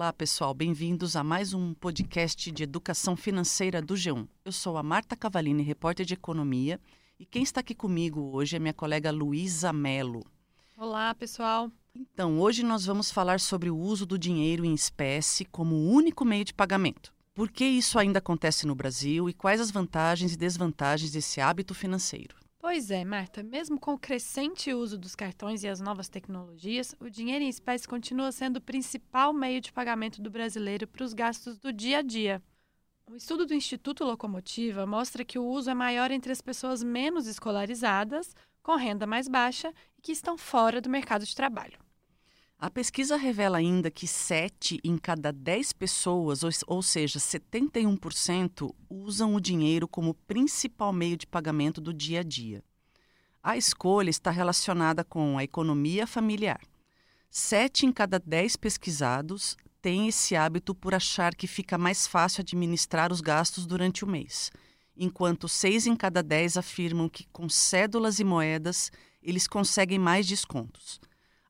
Olá, pessoal, bem-vindos a mais um podcast de educação financeira do G1. Eu sou a Marta Cavalini, repórter de economia, e quem está aqui comigo hoje é minha colega Luísa Melo. Olá, pessoal. Então, hoje nós vamos falar sobre o uso do dinheiro em espécie como único meio de pagamento. Por que isso ainda acontece no Brasil e quais as vantagens e desvantagens desse hábito financeiro? Pois é, Marta, mesmo com o crescente uso dos cartões e as novas tecnologias, o dinheiro em espécie continua sendo o principal meio de pagamento do brasileiro para os gastos do dia a dia. Um estudo do Instituto Locomotiva mostra que o uso é maior entre as pessoas menos escolarizadas, com renda mais baixa e que estão fora do mercado de trabalho. A pesquisa revela ainda que 7 em cada 10 pessoas, ou seja, 71%, usam o dinheiro como principal meio de pagamento do dia a dia. A escolha está relacionada com a economia familiar. 7 em cada 10 pesquisados têm esse hábito por achar que fica mais fácil administrar os gastos durante o mês, enquanto 6 em cada 10 afirmam que com cédulas e moedas eles conseguem mais descontos.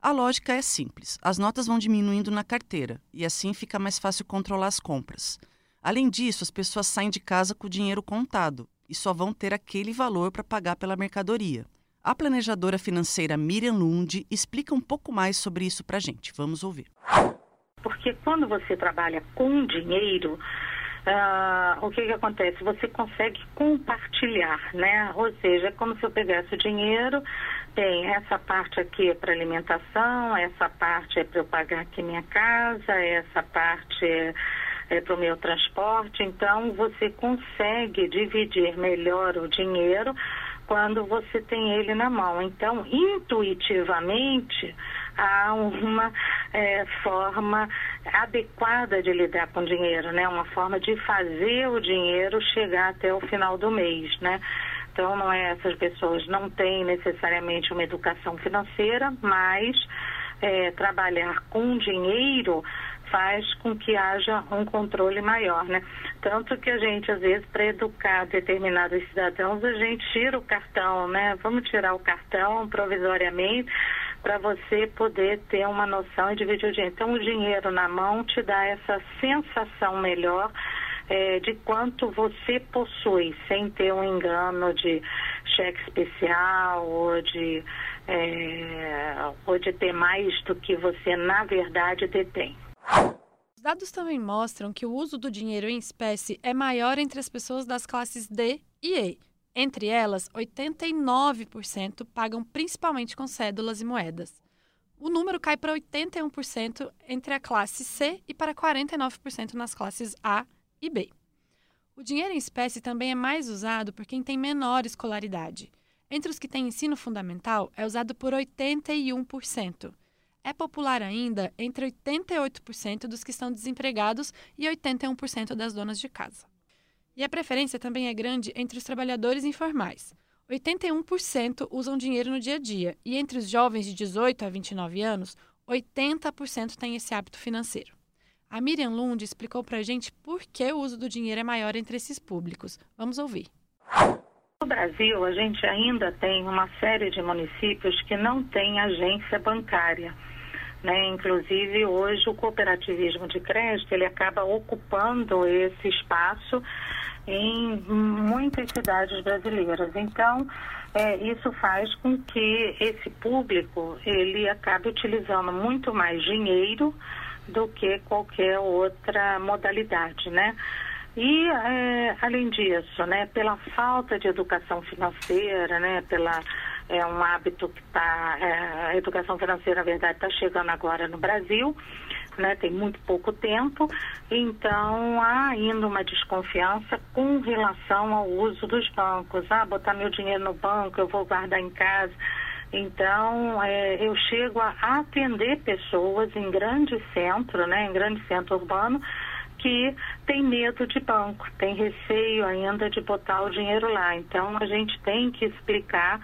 A lógica é simples: as notas vão diminuindo na carteira e assim fica mais fácil controlar as compras. Além disso, as pessoas saem de casa com o dinheiro contado e só vão ter aquele valor para pagar pela mercadoria. A planejadora financeira Miriam Lund explica um pouco mais sobre isso para a gente. Vamos ouvir. Porque quando você trabalha com dinheiro, uh, o que, que acontece? Você consegue compartilhar, né? Ou seja, é como se eu pegasse o dinheiro, tem essa parte aqui é para alimentação, essa parte é para eu pagar aqui minha casa, essa parte é, é para o meu transporte. Então, você consegue dividir melhor o dinheiro quando você tem ele na mão. Então, intuitivamente, há uma é, forma adequada de lidar com o dinheiro, né? Uma forma de fazer o dinheiro chegar até o final do mês, né? Então, não é essas pessoas não têm necessariamente uma educação financeira, mas é, trabalhar com dinheiro faz com que haja um controle maior, né? Tanto que a gente, às vezes, para educar determinados cidadãos, a gente tira o cartão, né? Vamos tirar o cartão provisoriamente para você poder ter uma noção e dividir o dinheiro. Então, o dinheiro na mão te dá essa sensação melhor é, de quanto você possui, sem ter um engano de cheque especial ou de, é, ou de ter mais do que você, na verdade, detém. Os dados também mostram que o uso do dinheiro em espécie é maior entre as pessoas das classes D e E entre elas, 89% pagam principalmente com cédulas e moedas. O número cai para 81% entre a classe C e para 49% nas classes A e B. O dinheiro em espécie também é mais usado por quem tem menor escolaridade. Entre os que têm ensino fundamental, é usado por 81%. É popular ainda entre 88% dos que estão desempregados e 81% das donas de casa. E a preferência também é grande entre os trabalhadores informais. 81% usam dinheiro no dia a dia, e entre os jovens de 18 a 29 anos, 80% têm esse hábito financeiro. A Miriam Lund explicou para a gente por que o uso do dinheiro é maior entre esses públicos. Vamos ouvir. No Brasil, a gente ainda tem uma série de municípios que não têm agência bancária. Né? Inclusive, hoje, o cooperativismo de crédito ele acaba ocupando esse espaço em muitas cidades brasileiras. Então, é, isso faz com que esse público ele acabe utilizando muito mais dinheiro do que qualquer outra modalidade, né? E, é, além disso, né, pela falta de educação financeira, né, pela, é um hábito que está, é, a educação financeira, na verdade, está chegando agora no Brasil, né, tem muito pouco tempo, então há ainda uma desconfiança com relação ao uso dos bancos. Ah, botar meu dinheiro no banco, eu vou guardar em casa. Então, é, eu chego a atender pessoas em grande centro, né, em grande centro urbano, que tem medo de banco, tem receio ainda de botar o dinheiro lá. Então, a gente tem que explicar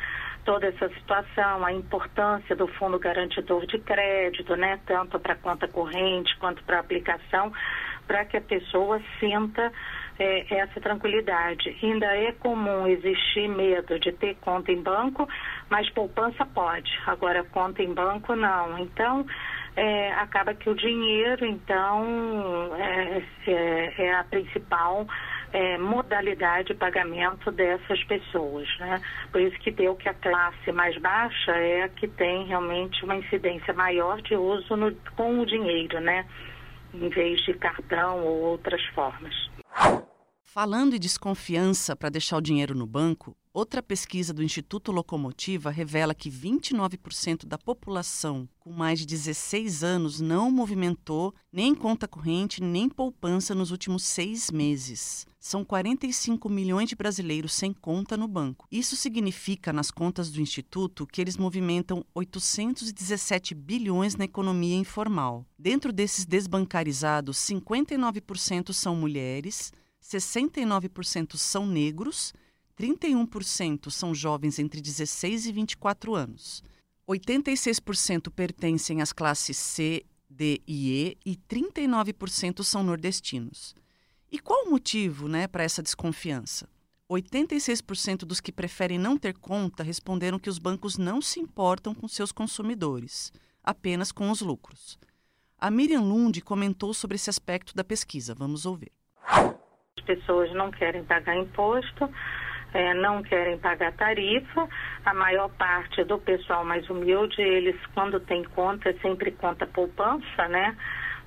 toda essa situação, a importância do fundo garantidor de crédito, né, tanto para conta corrente quanto para aplicação, para que a pessoa sinta é, essa tranquilidade. Ainda é comum existir medo de ter conta em banco, mas poupança pode. Agora, conta em banco não. Então, é, acaba que o dinheiro, então, é, é, é a principal é, modalidade de pagamento dessas pessoas. Né? Por isso que deu que a classe mais baixa é a que tem realmente uma incidência maior de uso no, com o dinheiro, né? em vez de cartão ou outras formas. Falando em desconfiança para deixar o dinheiro no banco, outra pesquisa do Instituto Locomotiva revela que 29% da população com mais de 16 anos não movimentou nem conta corrente nem poupança nos últimos seis meses. São 45 milhões de brasileiros sem conta no banco. Isso significa, nas contas do Instituto, que eles movimentam 817 bilhões na economia informal. Dentro desses desbancarizados, 59% são mulheres. 69% são negros, 31% são jovens entre 16 e 24 anos. 86% pertencem às classes C, D e E e 39% são nordestinos. E qual o motivo né, para essa desconfiança? 86% dos que preferem não ter conta responderam que os bancos não se importam com seus consumidores, apenas com os lucros. A Miriam Lund comentou sobre esse aspecto da pesquisa. Vamos ouvir pessoas não querem pagar imposto, é, não querem pagar tarifa. A maior parte do pessoal mais humilde, eles, quando tem conta, sempre conta poupança, né?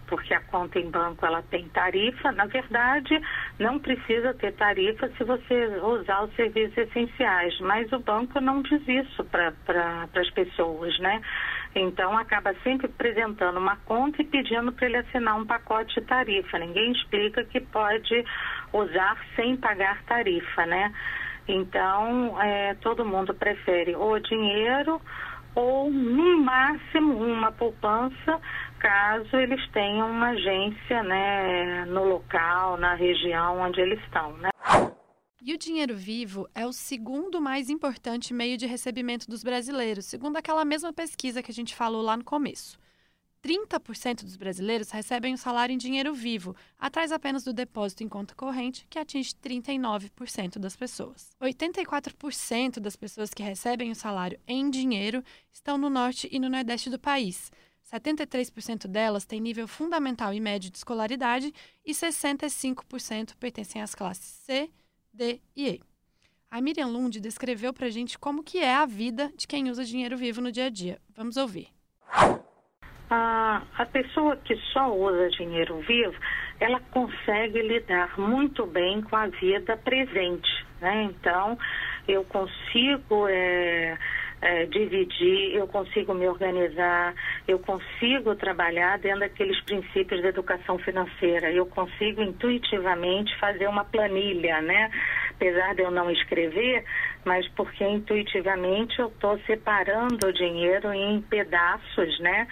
Porque a conta em banco ela tem tarifa. Na verdade, não precisa ter tarifa se você usar os serviços essenciais, mas o banco não diz isso para pra, as pessoas, né? Então acaba sempre apresentando uma conta e pedindo para ele assinar um pacote de tarifa. Ninguém explica que pode usar sem pagar tarifa, né? Então é, todo mundo prefere ou dinheiro ou no máximo uma poupança caso eles tenham uma agência né, no local, na região onde eles estão. Né? E o dinheiro vivo é o segundo mais importante meio de recebimento dos brasileiros, segundo aquela mesma pesquisa que a gente falou lá no começo. 30% dos brasileiros recebem o salário em dinheiro vivo, atrás apenas do depósito em conta corrente, que atinge 39% das pessoas. 84% das pessoas que recebem o salário em dinheiro estão no norte e no nordeste do país. 73% delas têm nível fundamental e médio de escolaridade e 65% pertencem às classes C, D e E. A Miriam Lund descreveu para a gente como que é a vida de quem usa dinheiro vivo no dia a dia. Vamos ouvir. A, a pessoa que só usa dinheiro vivo, ela consegue lidar muito bem com a vida presente, né? Então, eu consigo é, é, dividir, eu consigo me organizar, eu consigo trabalhar dentro daqueles princípios da educação financeira, eu consigo intuitivamente fazer uma planilha, né? Apesar de eu não escrever, mas porque intuitivamente eu estou separando o dinheiro em pedaços, né?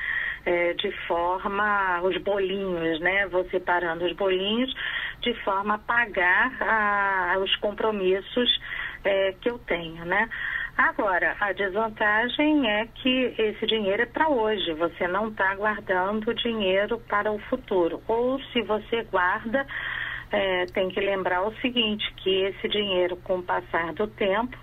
É, de forma, os bolinhos, né? Vou separando os bolinhos de forma a pagar a, os compromissos é, que eu tenho, né? Agora, a desvantagem é que esse dinheiro é para hoje, você não está guardando dinheiro para o futuro. Ou se você guarda, é, tem que lembrar o seguinte, que esse dinheiro, com o passar do tempo,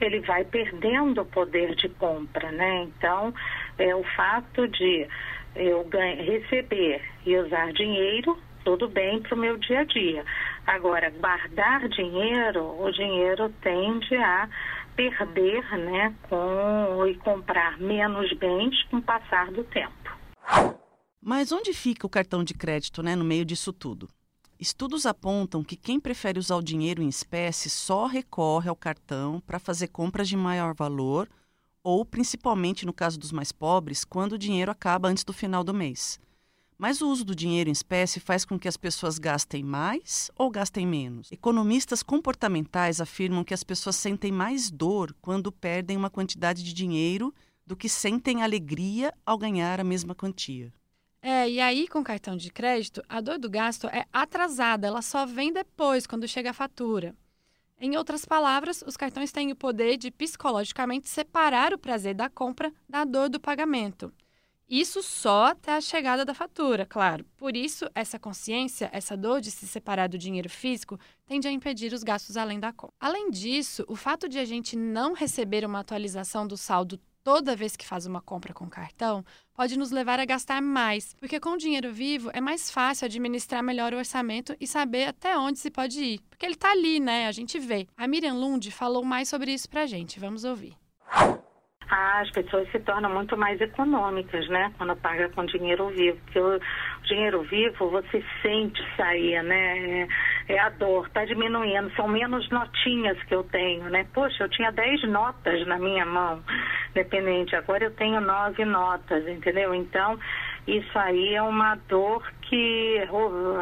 ele vai perdendo o poder de compra, né? Então, é o fato de eu receber e usar dinheiro, tudo bem para o meu dia a dia. Agora, guardar dinheiro, o dinheiro tende a perder né, com, e comprar menos bens com o passar do tempo. Mas onde fica o cartão de crédito né, no meio disso tudo? Estudos apontam que quem prefere usar o dinheiro em espécie só recorre ao cartão para fazer compras de maior valor ou, principalmente no caso dos mais pobres, quando o dinheiro acaba antes do final do mês. Mas o uso do dinheiro em espécie faz com que as pessoas gastem mais ou gastem menos? Economistas comportamentais afirmam que as pessoas sentem mais dor quando perdem uma quantidade de dinheiro do que sentem alegria ao ganhar a mesma quantia. É, e aí com cartão de crédito, a dor do gasto é atrasada, ela só vem depois, quando chega a fatura. Em outras palavras, os cartões têm o poder de psicologicamente separar o prazer da compra da dor do pagamento. Isso só até a chegada da fatura, claro. Por isso, essa consciência, essa dor de se separar do dinheiro físico, tende a impedir os gastos além da conta. Além disso, o fato de a gente não receber uma atualização do saldo toda vez que faz uma compra com cartão, pode nos levar a gastar mais, porque com dinheiro vivo é mais fácil administrar melhor o orçamento e saber até onde se pode ir, porque ele está ali, né? A gente vê. A Miriam Lund falou mais sobre isso pra gente. Vamos ouvir as pessoas se tornam muito mais econômicas, né? Quando paga com dinheiro vivo. Porque o dinheiro vivo você sente sair, né? É, é a dor, está diminuindo. São menos notinhas que eu tenho, né? Poxa, eu tinha 10 notas na minha mão, dependente. Agora eu tenho nove notas, entendeu? Então, isso aí é uma dor que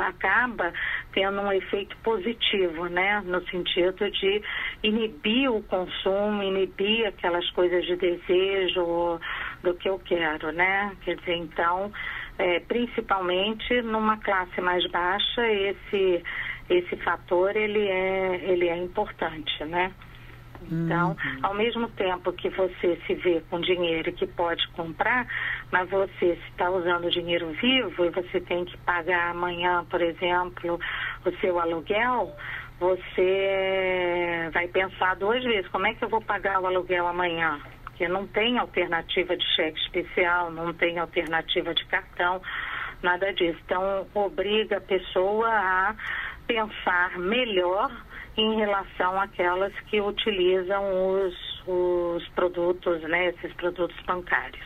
acaba tendo um efeito positivo, né? No sentido de inibir o consumo, inibir aquelas coisas de desejo do que eu quero, né? Quer dizer, então, é, principalmente numa classe mais baixa, esse esse fator ele é ele é importante, né? Então, uhum. ao mesmo tempo que você se vê com dinheiro que pode comprar, mas você está usando dinheiro vivo e você tem que pagar amanhã, por exemplo, o seu aluguel, você vai pensar duas vezes, como é que eu vou pagar o aluguel amanhã? Porque não tem alternativa de cheque especial, não tem alternativa de cartão, nada disso. Então, obriga a pessoa a pensar melhor em relação àquelas que utilizam os, os produtos, né, esses produtos bancários.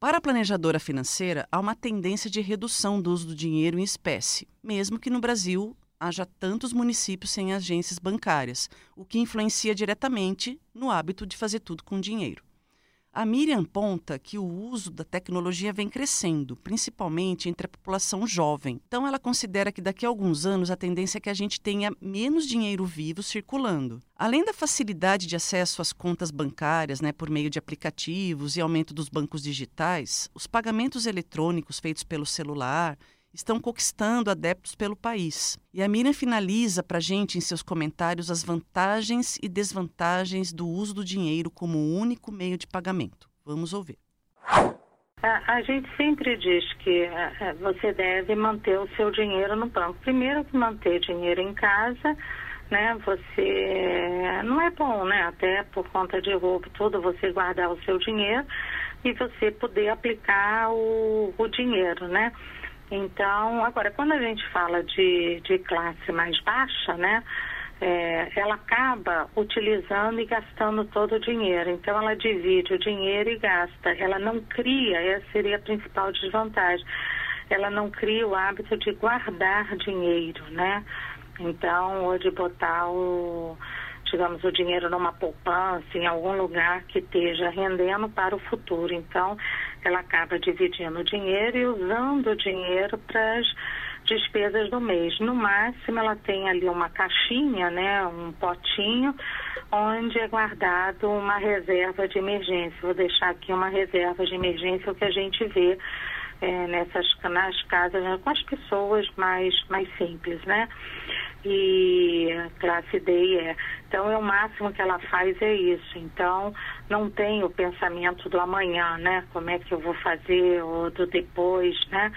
Para a planejadora financeira, há uma tendência de redução do uso do dinheiro em espécie, mesmo que no Brasil haja tantos municípios sem agências bancárias, o que influencia diretamente no hábito de fazer tudo com dinheiro. A Miriam aponta que o uso da tecnologia vem crescendo, principalmente entre a população jovem. Então, ela considera que daqui a alguns anos a tendência é que a gente tenha menos dinheiro vivo circulando. Além da facilidade de acesso às contas bancárias né, por meio de aplicativos e aumento dos bancos digitais, os pagamentos eletrônicos feitos pelo celular estão conquistando adeptos pelo país. E a Miriam finaliza para a gente em seus comentários as vantagens e desvantagens do uso do dinheiro como único meio de pagamento. Vamos ouvir. A, gente sempre diz que é, é, você deve manter o seu dinheiro no banco. Primeiro que manter dinheiro em casa, né? Você não é bom, né? Até por conta de roubo, tudo você guardar o seu dinheiro e você poder aplicar o, o dinheiro, né? Então, agora, quando a gente fala de, de classe mais baixa, né? É, ela acaba utilizando e gastando todo o dinheiro. Então, ela divide o dinheiro e gasta. Ela não cria, essa seria a principal desvantagem. Ela não cria o hábito de guardar dinheiro, né? Então, ou de botar o, digamos, o dinheiro numa poupança, em algum lugar que esteja rendendo para o futuro. Então, ela acaba dividindo o dinheiro e usando o dinheiro para as despesas do mês. No máximo, ela tem ali uma caixinha, né, um potinho, onde é guardado uma reserva de emergência. Vou deixar aqui uma reserva de emergência, o que a gente vê é, nessas nas casas né, com as pessoas mais, mais simples, né? E classe D e. Então, é o máximo que ela faz é isso. Então, não tem o pensamento do amanhã, né? Como é que eu vou fazer, ou do depois, né?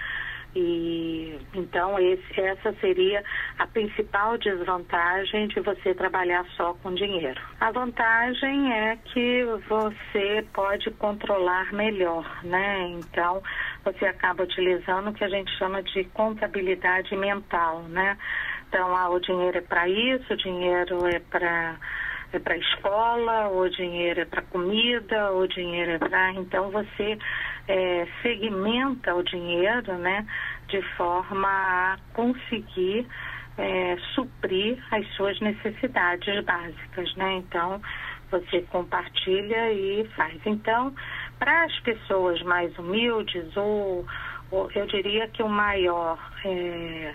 E então esse, essa seria a principal desvantagem de você trabalhar só com dinheiro. A vantagem é que você pode controlar melhor, né? Então você acaba utilizando o que a gente chama de contabilidade mental, né? Então, ah, o dinheiro é para isso, o dinheiro é para é para escola, o dinheiro é para comida, o dinheiro é para. Então você é, segmenta o dinheiro, né, de forma a conseguir é, suprir as suas necessidades básicas, né? Então você compartilha e faz. Então, para as pessoas mais humildes, ou, ou, eu diria que o maior é,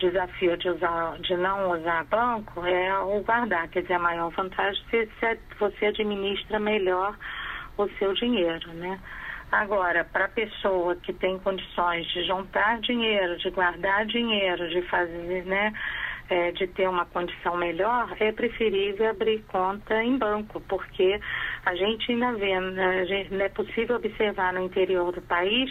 desafio de, usar, de não usar banco é o guardar, quer dizer, a maior vantagem é se você administra melhor o seu dinheiro, né? Agora, para a pessoa que tem condições de juntar dinheiro, de guardar dinheiro, de fazer, né, é, de ter uma condição melhor, é preferível abrir conta em banco, porque a gente ainda vê, né, não é possível observar no interior do país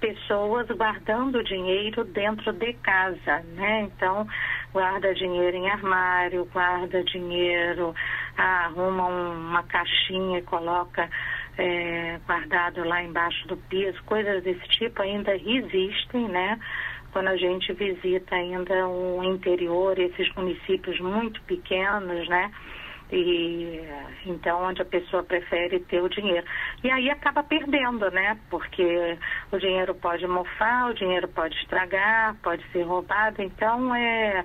pessoas guardando dinheiro dentro de casa, né? Então, guarda dinheiro em armário, guarda dinheiro, ah, arruma uma caixinha e coloca é, guardado lá embaixo do piso, coisas desse tipo ainda existem, né? Quando a gente visita ainda o interior, esses municípios muito pequenos, né? E então onde a pessoa prefere ter o dinheiro. E aí acaba perdendo, né? Porque o dinheiro pode mofar, o dinheiro pode estragar, pode ser roubado, então é,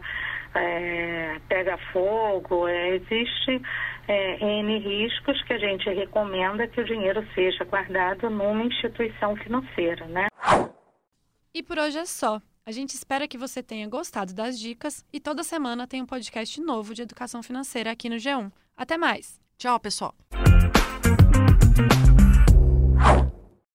é pega fogo, é, existe é, N riscos que a gente recomenda que o dinheiro seja guardado numa instituição financeira, né? E por hoje é só. A gente espera que você tenha gostado das dicas e toda semana tem um podcast novo de educação financeira aqui no G1. Até mais! Tchau, pessoal!